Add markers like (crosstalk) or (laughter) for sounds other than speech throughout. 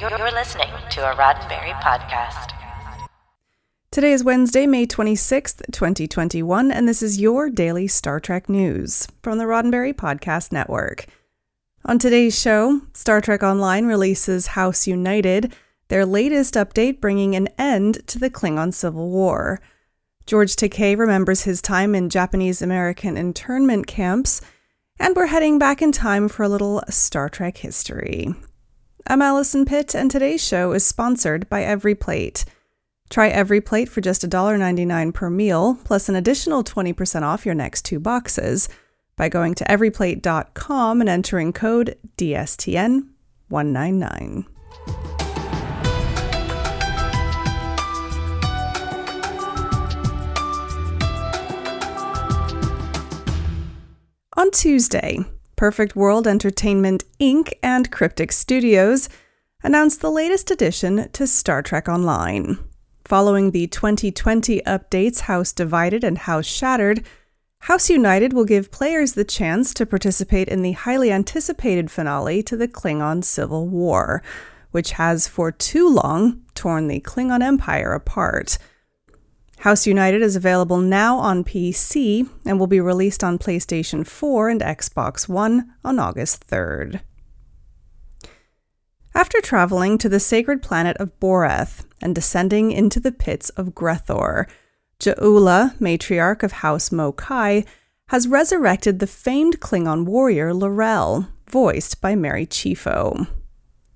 You're listening to a Roddenberry podcast. Today is Wednesday, May 26th, 2021, and this is your daily Star Trek news from the Roddenberry Podcast Network. On today's show, Star Trek Online releases House United, their latest update bringing an end to the Klingon Civil War. George Takei remembers his time in Japanese American internment camps, and we're heading back in time for a little Star Trek history. I'm Allison Pitt, and today's show is sponsored by Every Plate. Try Every Plate for just $1.99 per meal, plus an additional 20% off your next two boxes by going to everyplate.com and entering code DSTN199. On Tuesday, Perfect World Entertainment Inc. and Cryptic Studios announced the latest addition to Star Trek Online. Following the 2020 updates House Divided and House Shattered, House United will give players the chance to participate in the highly anticipated finale to the Klingon Civil War, which has for too long torn the Klingon Empire apart. House United is available now on PC and will be released on PlayStation 4 and Xbox One on August 3rd. After traveling to the sacred planet of Boreth and descending into the pits of Grethor, Ja'ula, matriarch of House Mokai, has resurrected the famed Klingon warrior L'Rell, voiced by Mary Chieffo.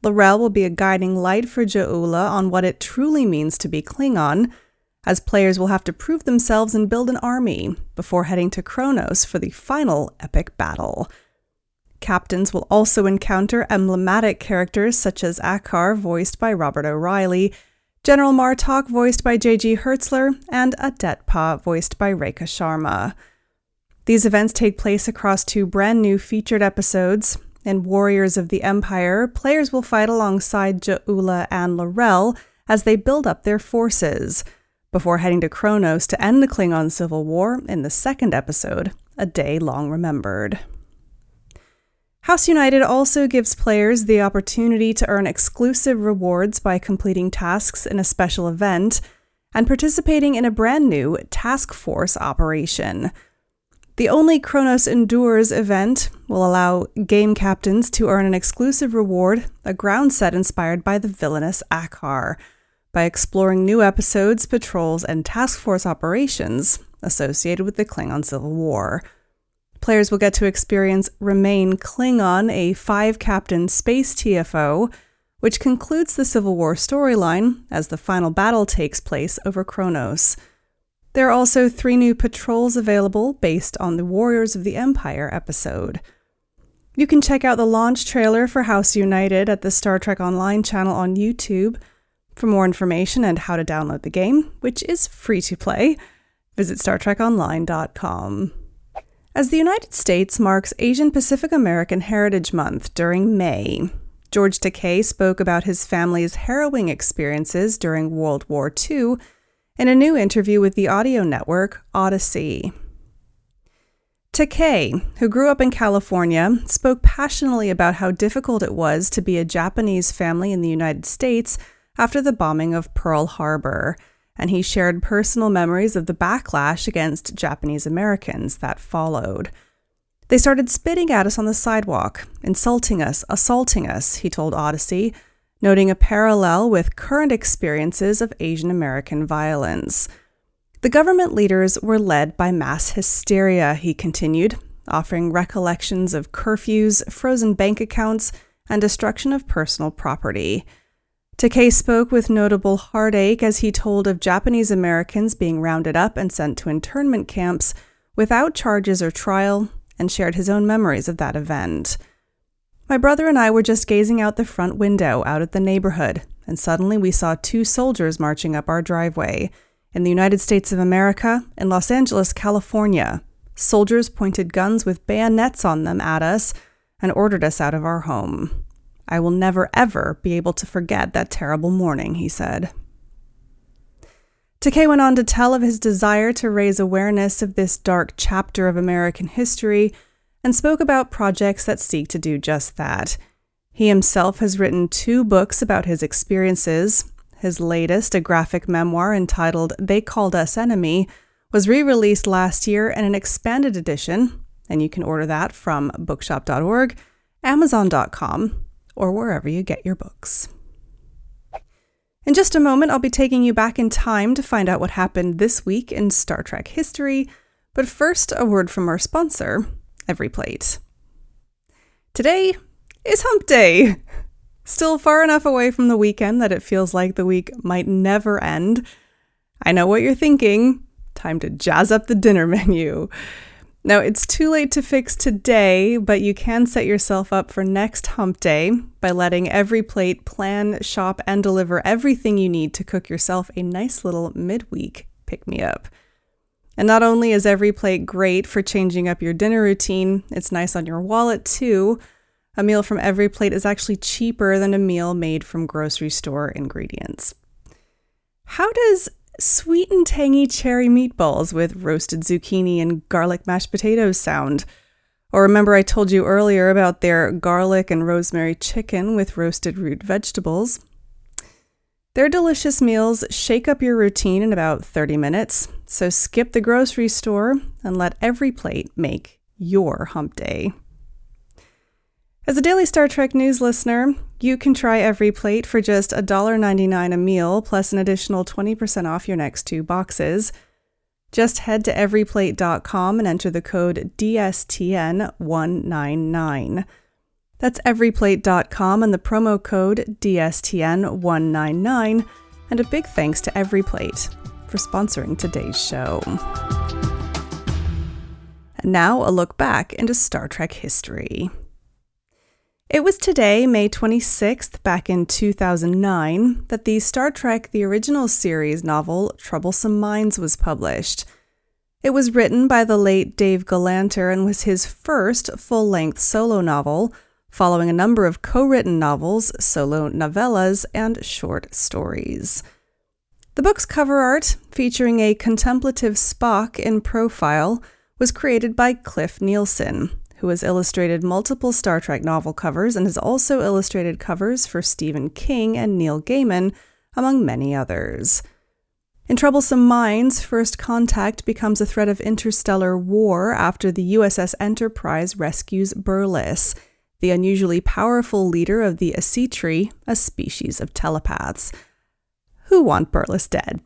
L'Rell will be a guiding light for Ja'ula on what it truly means to be Klingon as players will have to prove themselves and build an army before heading to Kronos for the final epic battle. Captains will also encounter emblematic characters such as Akar, voiced by Robert O'Reilly, General Martok, voiced by J.G. Hertzler, and Adetpa, voiced by Rekha Sharma. These events take place across two brand new featured episodes. In Warriors of the Empire, players will fight alongside Ja'ula and L'Rell as they build up their forces before heading to Kronos to end the Klingon Civil War in the second episode, A Day Long Remembered. House United also gives players the opportunity to earn exclusive rewards by completing tasks in a special event and participating in a brand new task force operation. The Only Kronos Endures event will allow game captains to earn an exclusive reward, a ground set inspired by the villainous Akar by exploring new episodes, patrols, and task force operations associated with the Klingon Civil War. Players will get to experience Remain Klingon, a five captain space TFO, which concludes the Civil War storyline as the final battle takes place over Kronos. There are also three new patrols available based on the Warriors of the Empire episode. You can check out the launch trailer for House United at the Star Trek Online channel on YouTube for more information and how to download the game, which is free to play, visit StarTrekOnline.com. As the United States marks Asian Pacific American Heritage Month during May, George Takei spoke about his family's harrowing experiences during World War II in a new interview with the audio network Odyssey. Takei, who grew up in California, spoke passionately about how difficult it was to be a Japanese family in the United States after the bombing of Pearl Harbor, and he shared personal memories of the backlash against Japanese Americans that followed. They started spitting at us on the sidewalk, insulting us, assaulting us, he told Odyssey, noting a parallel with current experiences of Asian American violence. The government leaders were led by mass hysteria, he continued, offering recollections of curfews, frozen bank accounts, and destruction of personal property. Takei spoke with notable heartache as he told of Japanese Americans being rounded up and sent to internment camps without charges or trial, and shared his own memories of that event. My brother and I were just gazing out the front window out at the neighborhood, and suddenly we saw two soldiers marching up our driveway. In the United States of America, in Los Angeles, California, soldiers pointed guns with bayonets on them at us and ordered us out of our home. I will never, ever be able to forget that terrible morning, he said. Takei went on to tell of his desire to raise awareness of this dark chapter of American history and spoke about projects that seek to do just that. He himself has written two books about his experiences. His latest, a graphic memoir entitled They Called Us Enemy, was re released last year in an expanded edition, and you can order that from bookshop.org, amazon.com, or wherever you get your books. In just a moment, I'll be taking you back in time to find out what happened this week in Star Trek history. But first, a word from our sponsor, EveryPlate. Today is Hump Day. Still far enough away from the weekend that it feels like the week might never end. I know what you're thinking. Time to jazz up the dinner (laughs) menu. Now, it's too late to fix today, but you can set yourself up for next hump day by letting every plate plan, shop, and deliver everything you need to cook yourself a nice little midweek pick me up. And not only is every plate great for changing up your dinner routine, it's nice on your wallet too. A meal from every plate is actually cheaper than a meal made from grocery store ingredients. How does sweet and tangy cherry meatballs with roasted zucchini and garlic mashed potatoes sound. Or remember, I told you earlier about their garlic and rosemary chicken with roasted root vegetables. Their delicious meals shake up your routine in about 30 minutes, so skip the grocery store and let every plate make your hump day. As a daily Star Trek news listener, you can try every plate for just $1.99 a meal plus an additional 20% off your next two boxes. Just head to everyplate.com and enter the code DSTN199. That's everyplate.com and the promo code DSTN199. And a big thanks to EveryPlate for sponsoring today's show. And now a look back into Star Trek history. It was today, May 26th, back in 2009, that the Star Trek The Original Series novel Troublesome Minds was published. It was written by the late Dave Galanter and was his first full length solo novel, following a number of co written novels, solo novellas, and short stories. The book's cover art, featuring a contemplative Spock in profile, was created by Cliff Nielsen, who has illustrated multiple Star Trek novel covers and has also illustrated covers for Stephen King and Neil Gaiman, among many others. In Troublesome Minds, First Contact becomes a threat of interstellar war after the USS Enterprise rescues Burles, the unusually powerful leader of the Asitri, a species of telepaths. Who want Burles dead?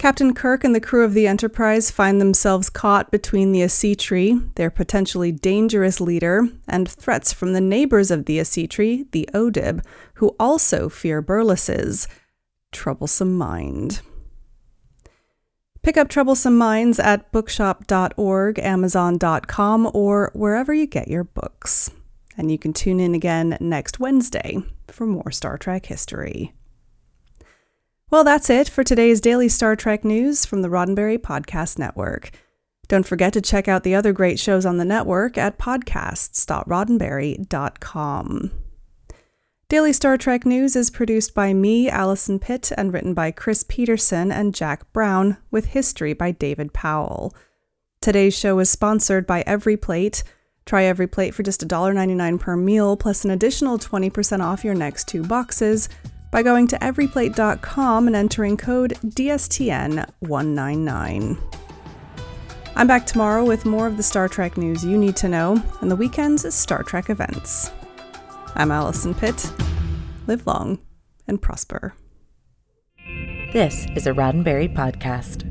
Captain Kirk and the crew of the Enterprise find themselves caught between the Asitri, their potentially dangerous leader, and threats from the neighbors of the Asitri, the Odib, who also fear Burles's troublesome mind. Pick up Troublesome Minds at bookshop.org, amazon.com, or wherever you get your books. And you can tune in again next Wednesday for more Star Trek history. Well, that's it for today's daily Star Trek news from the Roddenberry Podcast Network. Don't forget to check out the other great shows on the network at podcasts.roddenberry.com. Daily Star Trek News is produced by me, Allison Pitt, and written by Chris Peterson and Jack Brown, with history by David Powell. Today's show is sponsored by EveryPlate. Try EveryPlate for just $1.99 per meal, plus an additional 20% off your next two boxes by going to everyplate.com and entering code DSTN199. I'm back tomorrow with more of the Star Trek news you need to know and the weekend's Star Trek events. I'm Allison Pitt. Live long and prosper. This is a Roddenberry podcast.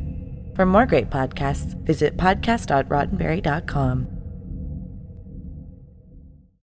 For more great podcasts, visit podcast.roddenberry.com.